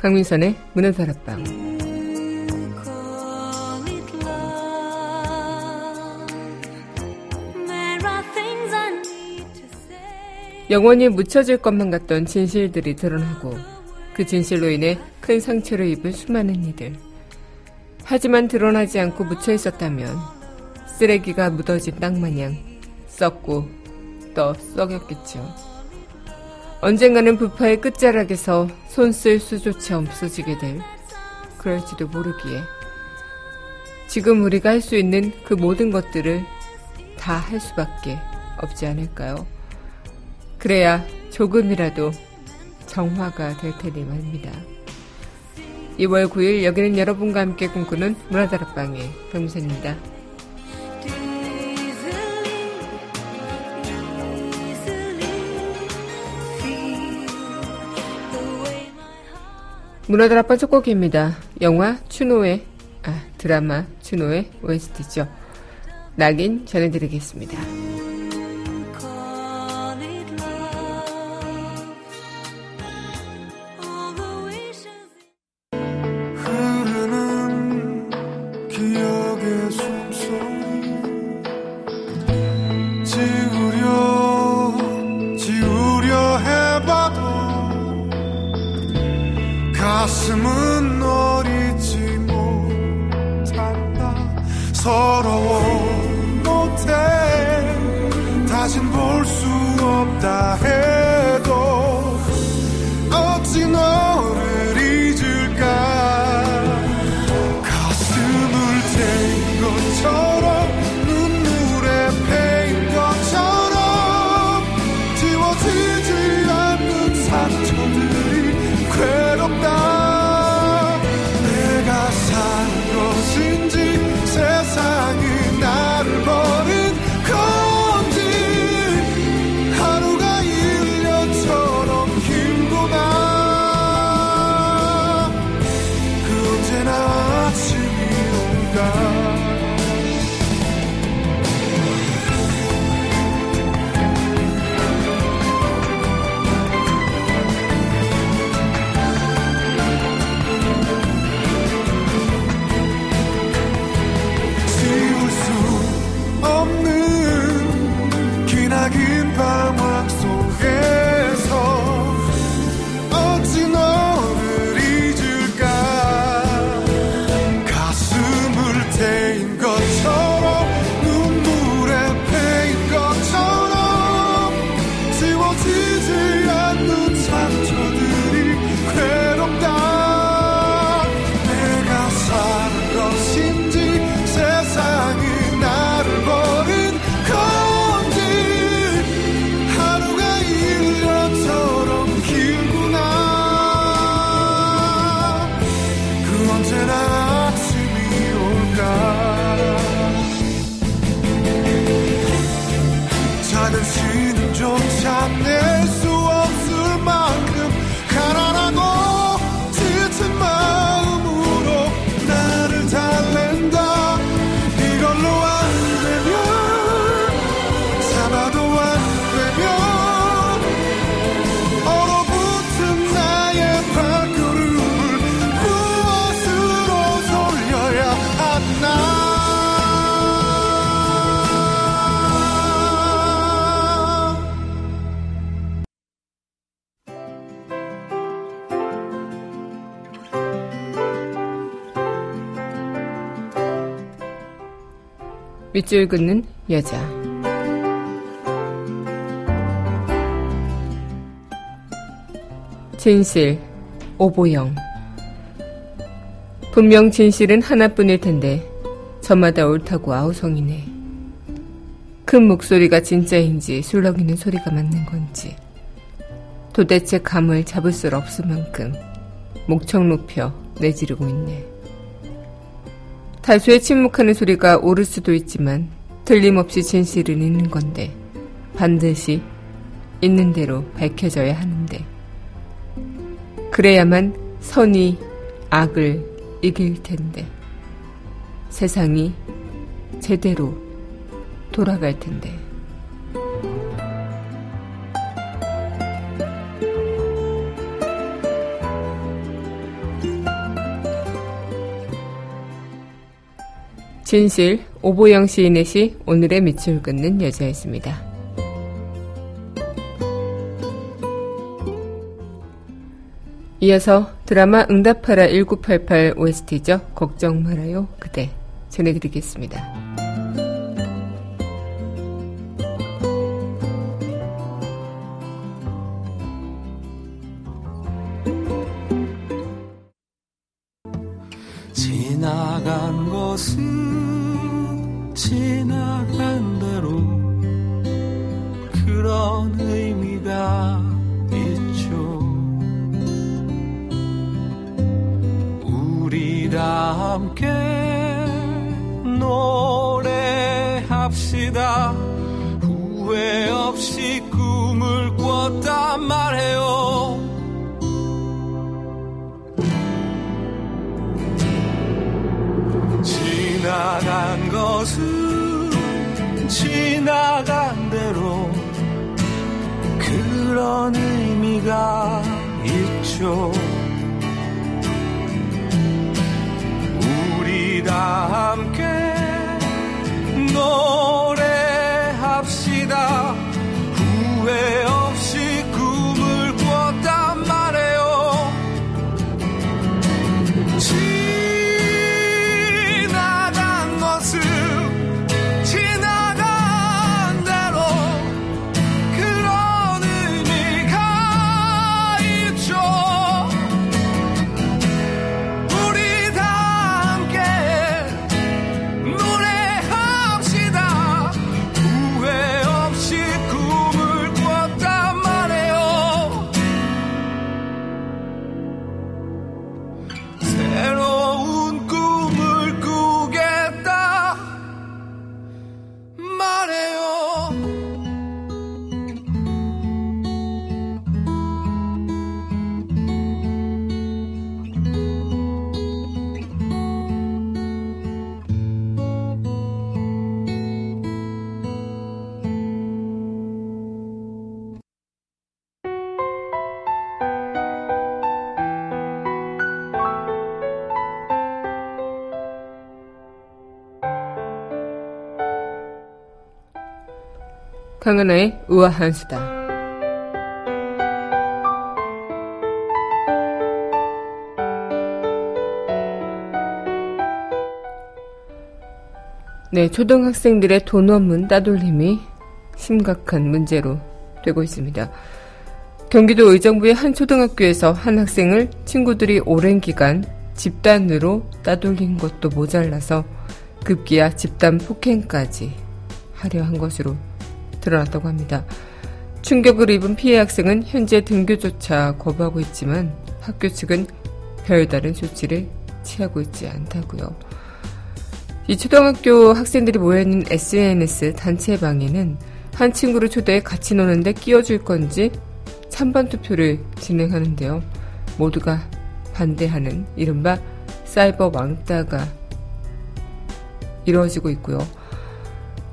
강민선의 문화다락방 영원히 묻혀질 것만 같던 진실들이 드러나고 그 진실로 인해 큰 상처를 입은 수많은 이들. 하지만 드러나지 않고 묻혀 있었다면 쓰레기가 묻어진 땅 마냥 썩고 또 썩였겠죠. 언젠가는 부파의 끝자락에서 손 쓸 수조차 없어지게 될 그럴지도 모르기에 지금 우리가 할 수 있는 그 모든 것들을 다 할 수밖에 없지 않을까요? 그래야 조금이라도 정화가 될 테니 말입니다. 2월 9일 여기는 여러분과 함께 꿈꾸는 문화다락방의 병선입니다. 문화들 아빠 첫 곡입니다. 영화 추노의 아 드라마 추노의 OST죠. 낙인 전해드리겠습니다. 밑줄 긋는 여자. 진실, 오보영. 분명 진실은 하나뿐일 텐데, 저마다 옳다고 아우성이네. 큰 목소리가 진짜인지 술렁이는 소리가 맞는 건지. 도대체 감을 잡을 수 없을 만큼 목청 높여 내지르고 있네. 다수의 침묵하는 소리가 옳을 수도 있지만 틀림없이 진실은 있는 건데 반드시 있는 대로 밝혀져야 하는데. 그래야만 선이 악을 이길 텐데. 세상이 제대로 돌아갈 텐데 진실 오보영 시인의 시 오늘의 밑줄 긋는 여자였습니다. 이어서 드라마 응답하라 1988 OST죠. 걱정 말아요 그대 전해드리겠습니다. 지나간 것은 지나간 대로 그런 의미가 있죠. 우리 다 함께 노 강은하의 우아한 수다. 네, 초등학생들의 돈 없는 따돌림이 심각한 문제로 되고 있습니다. 경기도 의정부의 한 초등학교에서 한 학생을 친구들이 오랜 기간 집단으로 따돌린 것도 모자라서 급기야 집단 폭행까지 하려 한 것으로 드러났다고 합니다. 충격을 입은 피해 학생은 현재 등교조차 거부하고 있지만 학교 측은 별다른 조치를 취하고 있지 않다고요. 이 초등학교 학생들이 모여있는 SNS 단체 방에는 한 친구를 초대해 같이 노는데 끼워줄 건지 찬반 투표를 진행하는데요. 모두가 반대하는 이른바 사이버 왕따가 이루어지고 있고요.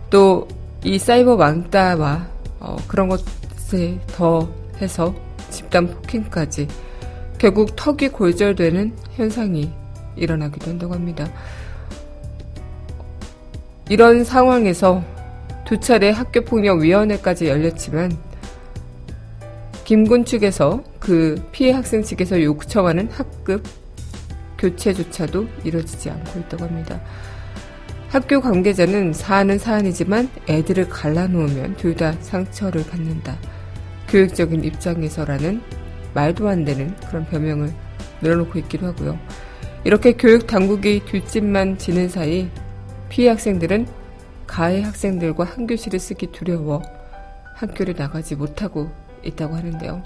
또 이 사이버 왕따와 어, 그런 것에 더해서 집단 폭행까지 결국 턱이 골절되는 현상이 일어나기도 한다고 합니다. 이런 상황에서 두 차례 학교폭력위원회까지 열렸지만 김군 측에서 그 피해 학생 측에서 요청하는 학급 교체조차도 이뤄지지 않고 있다고 합니다. 학교 관계자는 사안은 사안이지만 애들을 갈라놓으면 둘 다 상처를 받는다. 교육적인 입장에서라는 말도 안 되는 그런 변명을 늘어놓고 있기도 하고요. 이렇게 교육 당국이 뒷짐만 지는 사이 피해 학생들은 가해 학생들과 한 교실을 쓰기 두려워 학교를 나가지 못하고 있다고 하는데요.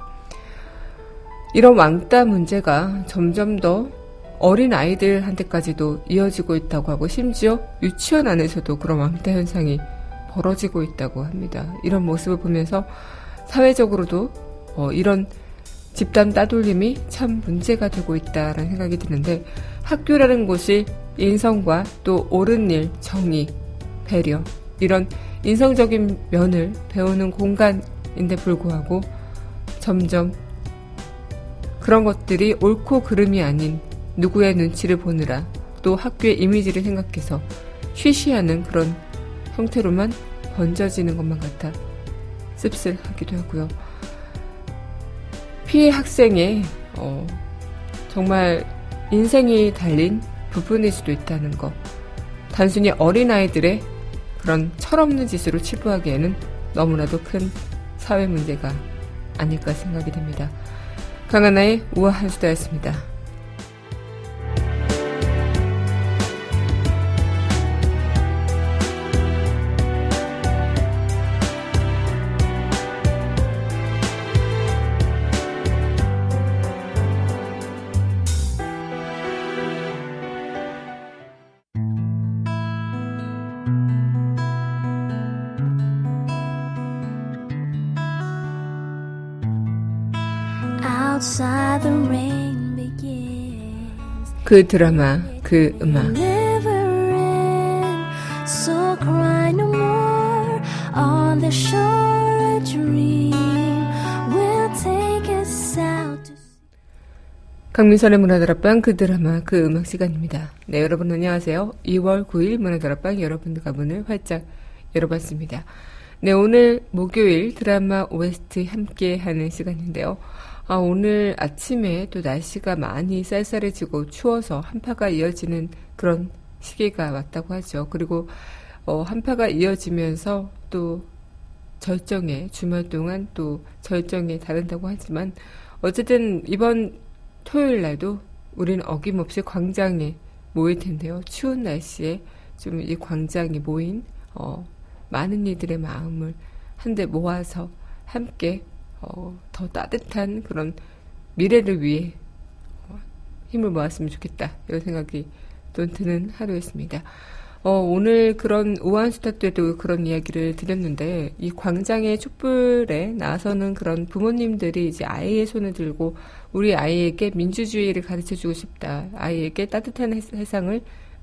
이런 왕따 문제가 점점 더 어린 아이들한테까지도 이어지고 있다고 하고 심지어 유치원 안에서도 그런 왕따 현상이 벌어지고 있다고 합니다. 이런 모습을 보면서 사회적으로도 어, 이런 집단 따돌림이 참 문제가 되고 있다라는 생각이 드는데 학교라는 곳이 인성과 또 옳은 일, 정의, 배려 이런 인성적인 면을 배우는 공간인데 불구하고 점점 그런 것들이 옳고 그름이 아닌 누구의 눈치를 보느라 또 학교의 이미지를 생각해서 쉬쉬하는 그런 형태로만 번져지는 것만 같아 씁쓸하기도 하고요. 피해 학생의 어, 정말 인생이 달린 부분일 수도 있다는 것. 단순히 어린아이들의 그런 철없는 짓으로 치부하기에는 너무나도 큰 사회 문제가 아닐까 생각이 됩니다. 강하나의 우아한 수다였습니다. 그 드라마, 그 음악. 강민선의 문화다락방 그 드라마 그 음악 시간입니다. 네 여러분 안녕하세요. 2월 9일 문화다락방 여러분들과 문을 활짝 열어봤습니다. 네 오늘 목요일 드라마 OST 함께 하는 시간인데요. 아, 오늘 아침에 또 날씨가 많이 쌀쌀해지고 추워서 한파가 이어지는 그런 시기가 왔다고 하죠. 그리고 어, 한파가 이어지면서 또 절정에 주말 동안 또 절정에 다른다고 하지만 어쨌든 이번 토요일 날도 우리는 어김없이 광장에 모일 텐데요. 추운 날씨에 좀 이 광장에 모인 어, 많은 이들의 마음을 한데 모아서 함께 어, 더 따뜻한 그런 미래를 위해 어, 힘을 모았으면 좋겠다. 이런 생각이 또 드는 하루였습니다. 어, 오늘 그런 우한 수다 때도 그런 이야기를 드렸는데, 이 광장의 촛불에 나서는 그런 부모님들이 이제 아이의 손을 들고, 우리 아이에게 민주주의를 가르쳐 주고 싶다. 아이에게 따뜻한 세상을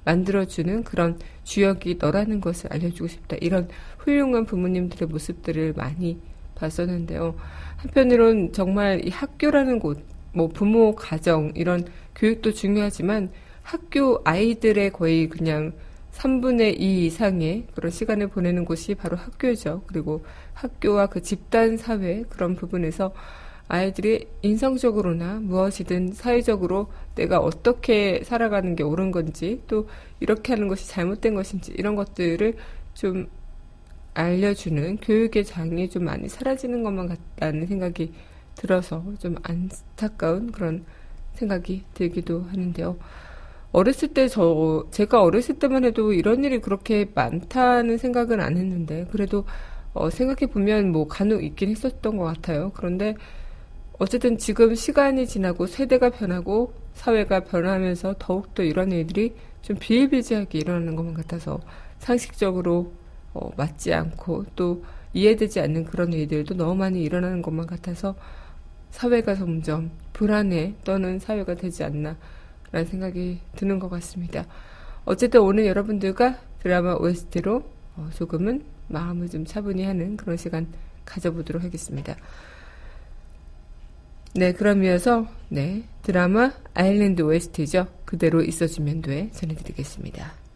만들어주는 그런 주역이 너라는 것을 알려주고 싶다. 이런 훌륭한 부모님들의 모습들을 많이 봤었는데요. 한편으론 정말 이 학교라는 곳, 뭐 부모, 가정, 이런 교육도 중요하지만 학교 아이들의 거의 그냥 3분의 2 이상의 그런 시간을 보내는 곳이 바로 학교죠. 그리고 학교와 그 집단 사회 그런 부분에서 아이들이 인성적으로나 무엇이든 사회적으로 내가 어떻게 살아가는 게 옳은 건지 또 이렇게 하는 것이 잘못된 것인지 이런 것들을 좀 알려주는 교육의 장이 좀 많이 사라지는 것만 같다는 생각이 들어서 좀 안타까운 그런 생각이 들기도 하는데요. 어렸을 때 저, 제가 어렸을 때만 해도 이런 일이 그렇게 많다는 생각은 안 했는데, 그래도, 어, 생각해 보면 뭐 간혹 있긴 했었던 것 같아요. 그런데, 어쨌든 지금 시간이 지나고 세대가 변하고 사회가 변하면서 더욱더 이런 일들이 좀 비일비재하게 일어나는 것만 같아서 상식적으로 어, 맞지 않고 또 이해되지 않는 그런 일들도 너무 많이 일어나는 것만 같아서 사회가 점점 불안해 떠는 사회가 되지 않나 라는 생각이 드는 것 같습니다. 어쨌든 오늘 여러분들과 드라마 OST로 어, 조금은 마음을 좀 차분히 하는 그런 시간 가져보도록 하겠습니다. 네, 그럼 이어서 네 드라마 아일랜드 OST죠. 그대로 있어주면 돼 전해드리겠습니다.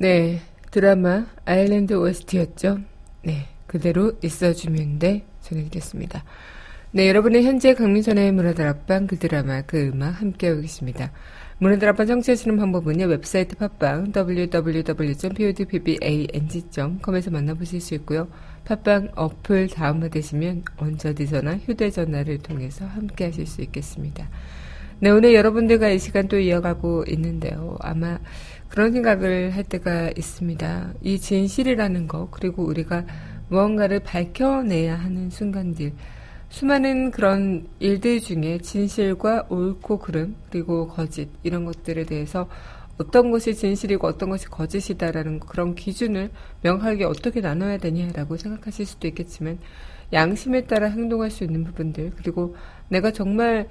네, 드라마 아일랜드 OST였죠. 네, 그대로 있어주면 돼 전해드렸습니다. 네, 여러분의 현재 강민선의 문화들 앞방 그 드라마 그 음악 함께하고 계십니다. 문화들 앞방 청취하시는 방법은요. 웹사이트 팟빵 www.podbbang.com에서 만나보실 수 있고요. 팟빵 어플 다운받으시면 언제 어디서나 휴대전화를 통해서 함께하실 수 있겠습니다. 네, 오늘 여러분들과 이 시간 또 이어가고 있는데요. 아마 그런 생각을 할 때가 있습니다. 이 진실이라는 것, 그리고 우리가 무언가를 밝혀내야 하는 순간들, 수많은 그런 일들 중에 진실과 옳고 그름, 그리고 거짓, 이런 것들에 대해서 어떤 것이 진실이고 어떤 것이 거짓이다라는 그런 기준을 명확하게 어떻게 나눠야 되냐라고 생각하실 수도 있겠지만, 양심에 따라 행동할 수 있는 부분들, 그리고 내가 정말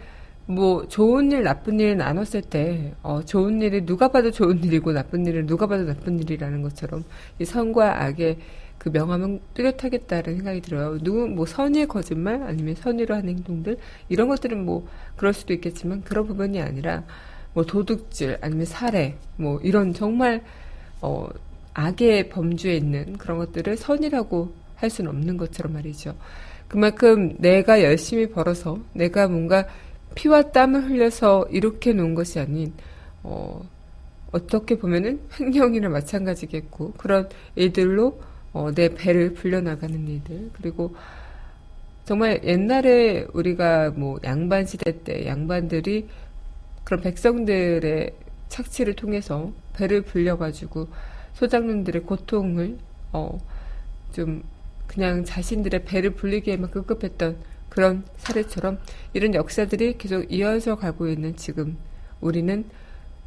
뭐 좋은 일 나쁜 일 나눴을 때 어, 좋은 일이 누가 봐도 좋은 일이고 나쁜 일은 누가 봐도 나쁜 일이라는 것처럼 이 선과 악의 그 명함은 뚜렷하겠다는 생각이 들어요. 누구 뭐 선의의 거짓말 아니면 선의로 하는 행동들 이런 것들은 뭐 그럴 수도 있겠지만 그런 부분이 아니라 뭐 도둑질 아니면 살해 뭐 이런 정말 어 악의 범주에 있는 그런 것들을 선이라고 할 수는 없는 것처럼 말이죠. 그만큼 내가 열심히 벌어서 내가 뭔가 피와 땀을 흘려서 이렇게 놓은 것이 아닌 어, 어떻게 보면은 횡령이나 마찬가지겠고 그런 일들로 어, 내 배를 불려나가는 일들. 그리고 정말 옛날에 우리가 뭐 양반 시대 때 양반들이 그런 백성들의 착취를 통해서 배를 불려가지고 소장님들의 고통을 어, 좀 그냥 자신들의 배를 불리기에만 급급했던 그런 사례처럼 이런 역사들이 계속 이어져 가고 있는 지금 우리는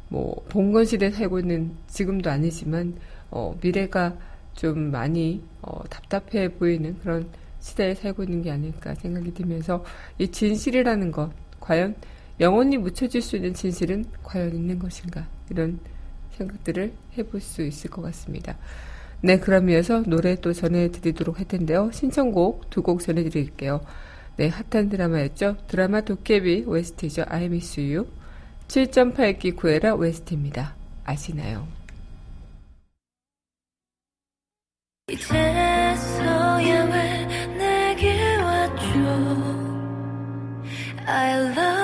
뭐 봉건 시대에 살고 있는 지금도 아니지만 어, 미래가 좀 많이 어, 답답해 보이는 그런 시대에 살고 있는 게 아닐까 생각이 들면서 이 진실이라는 것 과연 영원히 묻혀질 수 있는 진실은 과연 있는 것인가 이런 생각들을 해볼 수 있을 것 같습니다. 네, 그럼 이어서 노래 또 전해드리도록 할 텐데요. 신청곡 두 곡 전해드릴게요. 네, 핫한 드라마였죠. 드라마 도깨비 OST죠. I miss you. 7.8기 구해라 OST입니다. 아시나요? 이제서야 왜 내게 왔죠 I love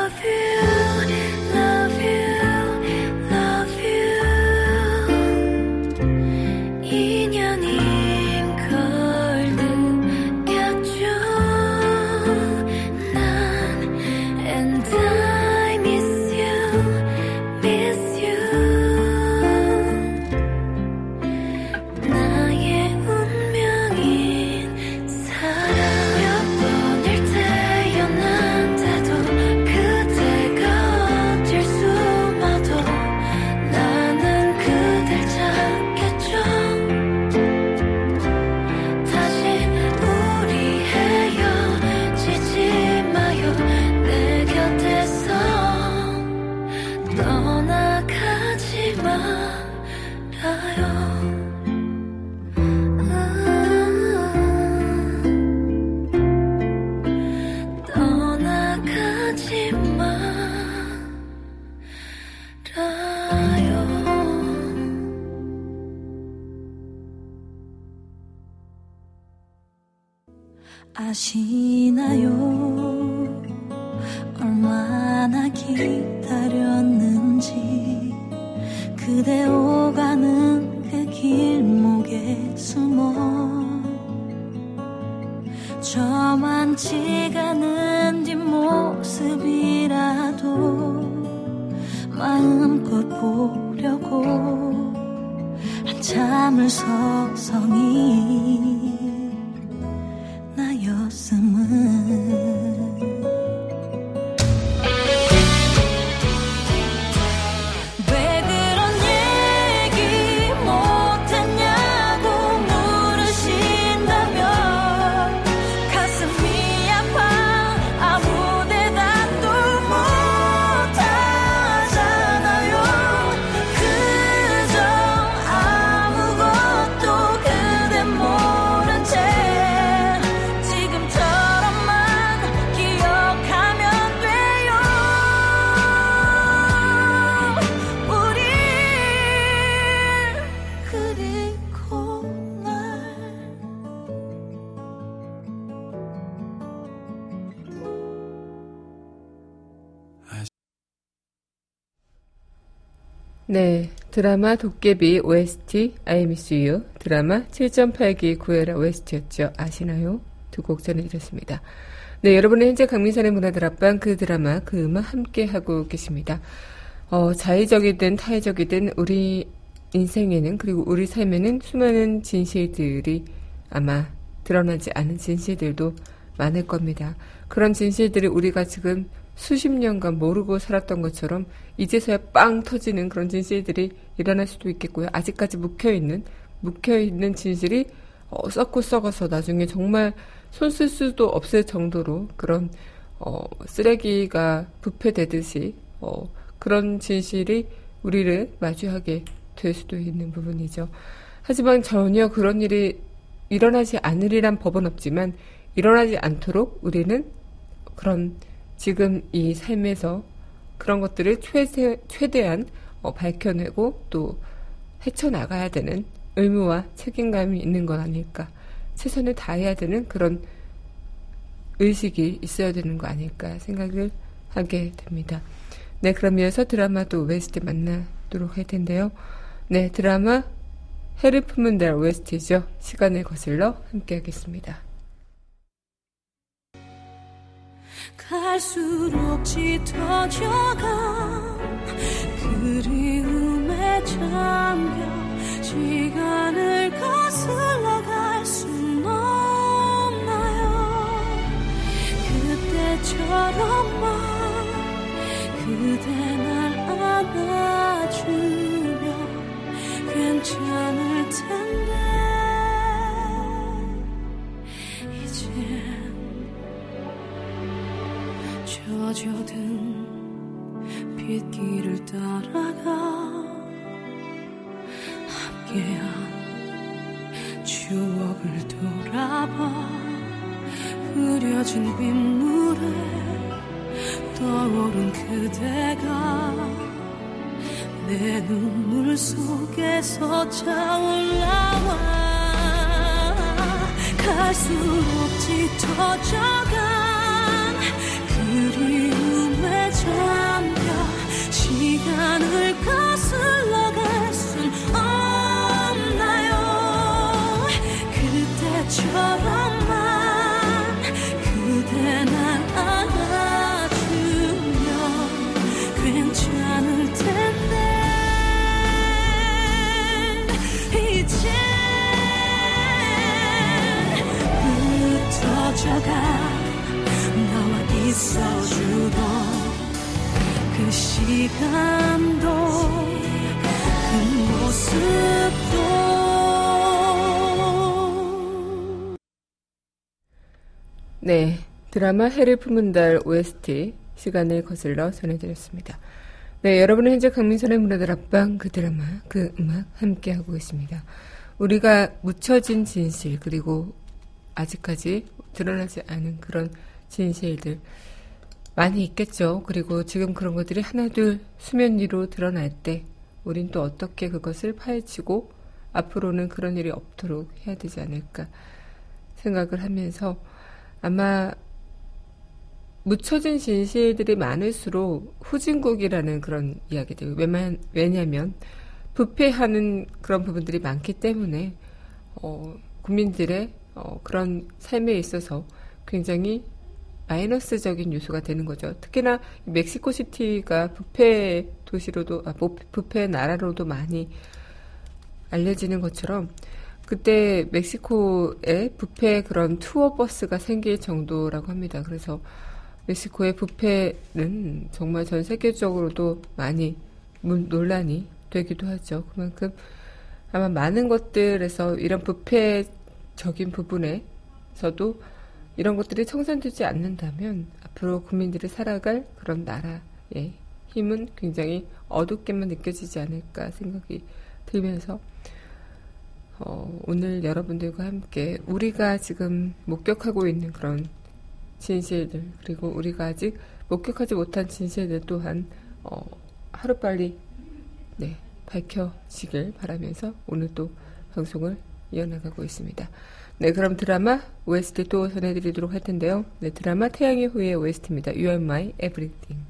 네, 드라마 도깨비 OST I Miss You 드라마 7.8기 구해라 OST였죠. 아시나요? 두 곡 전해드렸습니다. 네, 여러분은 현재 강민선의 문화들 앞방 그 드라마 그 음악 함께 하고 계십니다. 어, 자의적이든 타의적이든 우리 인생에는 그리고 우리 삶에는 수많은 진실들이 아마 드러나지 않은 진실들도 많을 겁니다. 그런 진실들이 우리가 지금 수십 년간 모르고 살았던 것처럼 이제서야 빵 터지는 그런 진실들이 일어날 수도 있겠고요. 아직까지 묵혀있는, 묵혀있는 진실이 어, 썩고 썩어서 나중에 정말 손 쓸 수도 없을 정도로 그런 어, 쓰레기가 부패되듯이 어, 그런 진실이 우리를 마주하게 될 수도 있는 부분이죠. 하지만 전혀 그런 일이 일어나지 않으리란 법은 없지만 일어나지 않도록 우리는 그런 지금 이 삶에서 그런 것들을 최대, 최대한 어, 밝혀내고 또 헤쳐나가야 되는 의무와 책임감이 있는 건 아닐까. 최선을 다해야 되는 그런 의식이 있어야 되는 거 아닐까 생각을 하게 됩니다. 네, 그럼 이어서 드라마도 OST 만나도록 할 텐데요. 네, 드라마 해를 품은 달 OST죠. 시간을 거슬러 함께 하겠습니다. 갈수록 짙어져간 그리움에 잠겨 시간을 거슬러 갈 순 없나요? 그때처럼만 그대 날 안아주면 괜찮을 텐데 젖어든 빗길을 따라가 함께한 추억을 돌아봐. 흐려진 빗물에 떠오른 그대가 내 눈물 속에서 차올라와. 갈수록 짙어져간 그리움에 잠겨 시간을 거슬러 갈 순 없나요? 그때처럼만 그대 날 안아주면 괜찮을 텐데 이제 흩어져가 있어주던 그 시간도 그 모습도 네, 드라마 해를 품은 달 OST 시간을 거슬러 전해드렸습니다. 네, 여러분은 현재 강민선의 문화들 앞방 그 드라마, 그 음악 함께 하고 있습니다. 우리가 묻혀진 진실 그리고 아직까지 드러나지 않은 그런 진실들 많이 있겠죠. 그리고 지금 그런 것들이 하나둘 수면 위로 드러날 때 우린 또 어떻게 그것을 파헤치고 앞으로는 그런 일이 없도록 해야 되지 않을까 생각을 하면서 아마 묻혀진 진실들이 많을수록 후진국이라는 그런 이야기들. 왜냐면, 왜냐면 부패하는 그런 부분들이 많기 때문에 어, 국민들의 어, 그런 삶에 있어서 굉장히 마이너스적인 요소가 되는 거죠. 특히나 멕시코 시티가 부패 도시로도 아, 부- 부패 나라로도 많이 알려지는 것처럼 그때 멕시코에 부패 그런 투어 버스가 생길 정도라고 합니다. 그래서 멕시코의 부패는 정말 전 세계적으로도 많이 문- 논란이 되기도 하죠. 그만큼 아마 많은 것들에서 이런 부패적인 부분에서도 이런 것들이 청산되지 않는다면 앞으로 국민들이 살아갈 그런 나라의 힘은 굉장히 어둡게만 느껴지지 않을까 생각이 들면서 어, 오늘 여러분들과 함께 우리가 지금 목격하고 있는 그런 진실들 그리고 우리가 아직 목격하지 못한 진실들 또한 어, 하루빨리 네, 밝혀지길 바라면서 오늘 또 방송을 이어나가고 있습니다. 네, 그럼 드라마 OST 또 전해드리도록 할 텐데요. 네, 드라마 태양의 후예 OST입니다. You are my everything.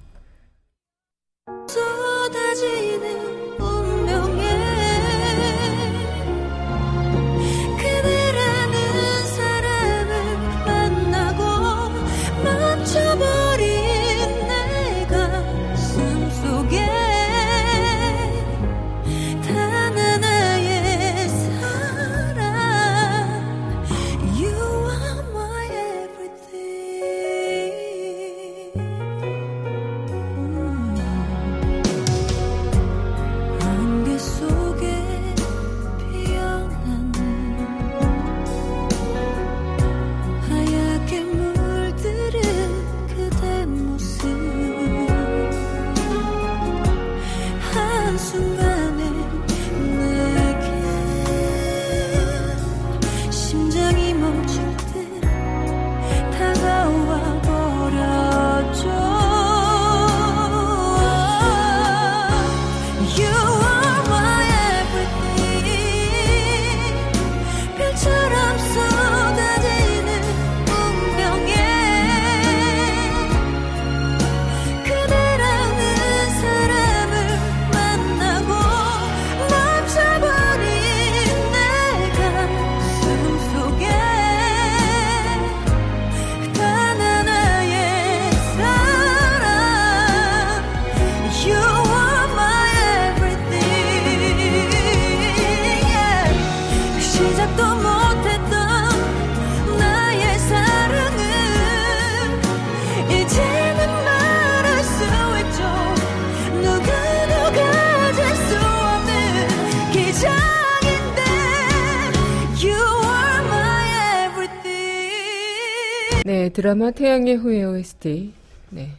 드라마 태양의 후예 OST. 네.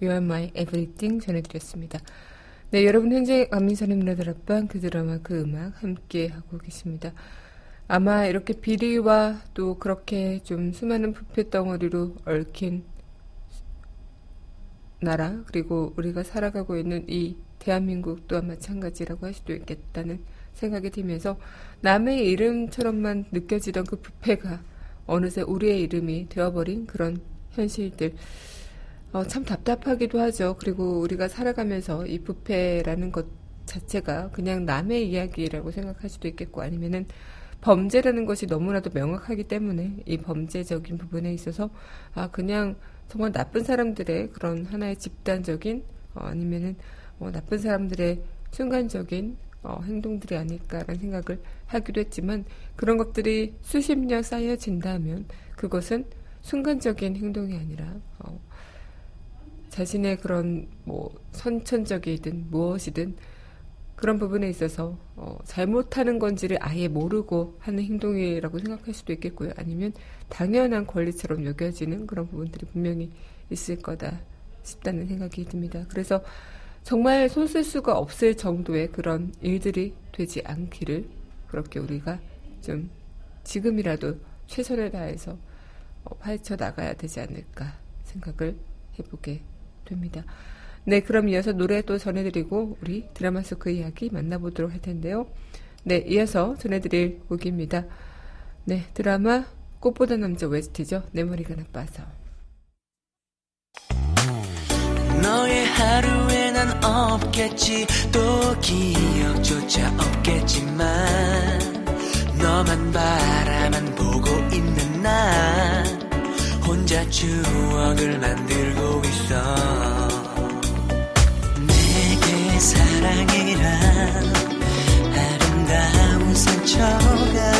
You are my everything 전해드렸습니다. 네, 여러분 현재 안민선의 문화들 앞방 그 드라마 그 음악 함께 하고 계십니다. 아마 이렇게 비리와 또 그렇게 좀 수많은 부패 덩어리로 얽힌 나라 그리고 우리가 살아가고 있는 이 대한민국 또한 마찬가지라고 할 수도 있겠다는 생각이 들면서 남의 이름처럼만 느껴지던 그 부패가 어느새 우리의 이름이 되어버린 그런 현실들 어, 참 답답하기도 하죠. 그리고 우리가 살아가면서 이 부패라는 것 자체가 그냥 남의 이야기라고 생각할 수도 있겠고 아니면은 범죄라는 것이 너무나도 명확하기 때문에 이 범죄적인 부분에 있어서 아 그냥 정말 나쁜 사람들의 그런 하나의 집단적인 어, 아니면은 어, 나쁜 사람들의 순간적인 어, 행동들이 아닐까라는 생각을 하기도 했지만 그런 것들이 수십 년 쌓여진다면 그것은 순간적인 행동이 아니라 어, 자신의 그런 뭐 선천적이든 무엇이든 그런 부분에 있어서 어, 잘못하는 건지를 아예 모르고 하는 행동이라고 생각할 수도 있겠고요. 아니면 당연한 권리처럼 여겨지는 그런 부분들이 분명히 있을 거다 싶다는 생각이 듭니다. 그래서 정말 손쓸 수가 없을 정도의 그런 일들이 되지 않기를 그렇게 우리가 좀 지금이라도 최선을 다해서 어, 파헤쳐 나가야 되지 않을까 생각을 해보게 됩니다. 네, 그럼 이어서 노래 또 전해드리고 우리 드라마 속 그 이야기 만나보도록 할 텐데요. 네, 이어서 전해드릴 곡입니다. 네, 드라마 꽃보다 남자 웨스트죠. 내 머리가 나빠서. 너의 하루에 난 없겠지. 또 기억조차 없겠지만 너만 바라만 보고 있는 나 혼자 추억을 만들고 있어. 내게 사랑이란 아름다운 상처 같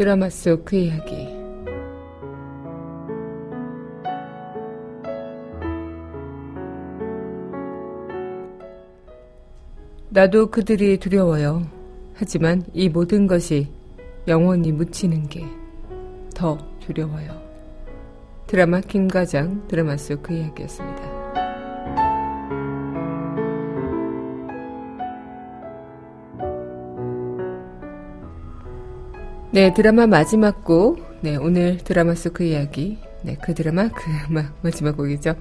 드라마 속 그 이야기. 나도 그들이 두려워요. 하지만 이 모든 것이 영원히 묻히는 게 더 두려워요. 드라마 김과장 드라마 속 그 이야기였습니다. 네, 드라마 마지막 곡. 네, 오늘 드라마 속 그 이야기. 네, 그 드라마 그 음악 마지막 곡이죠.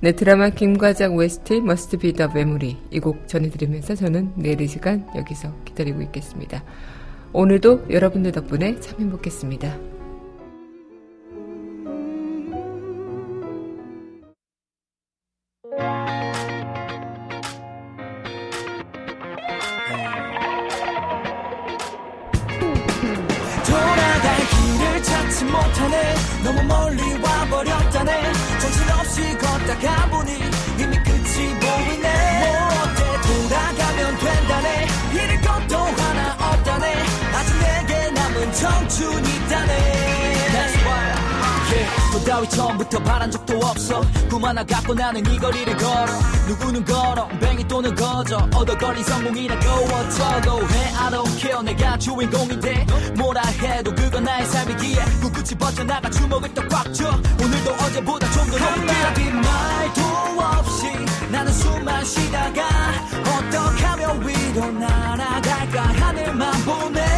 네, 드라마 김과장 OST Must Be The Money 이 곡 전해드리면서 저는 내일 이 시간 여기서 기다리고 있겠습니다. 오늘도 여러분들 덕분에 참 행복했습니다. 못하네. 너무 멀리 와버렸다네 정신없이 걷다가 보니 이미 끝이 보이네. 뭐 어때 돌아가면 된다네. 잃을 것도 하나 없다네. 아직 내게 남은 청춘이 있다네 그 따위 처음부터 바란 적도 없어. 꿈 하나 갖고 나는 이 거리를 걸어. 누구는 걸어 뱅이 또는 거저. 얻어 걸린 성공이라고 어쩌고 해 I don't care. 내가 주인공이 돼 뭐라 해도 그건 나의 삶이기에 꿋꿋이 버텨나가 주먹을 더꽉 쥐어 오늘도 어제보다 좀 더 높게 한마디 말도 없이 나는 숨만 쉬다가 어떻게 하면 위로 날아갈까 하늘만 보네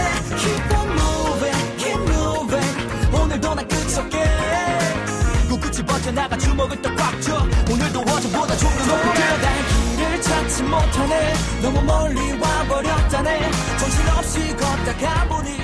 버텨나가 주먹을 더꽉 쥐어 오늘도 어제보다 좀 더 높게 뛰어갈 길을 찾지 못하네. 너무 멀리 와버렸다네. 정신없이 걷다가 보니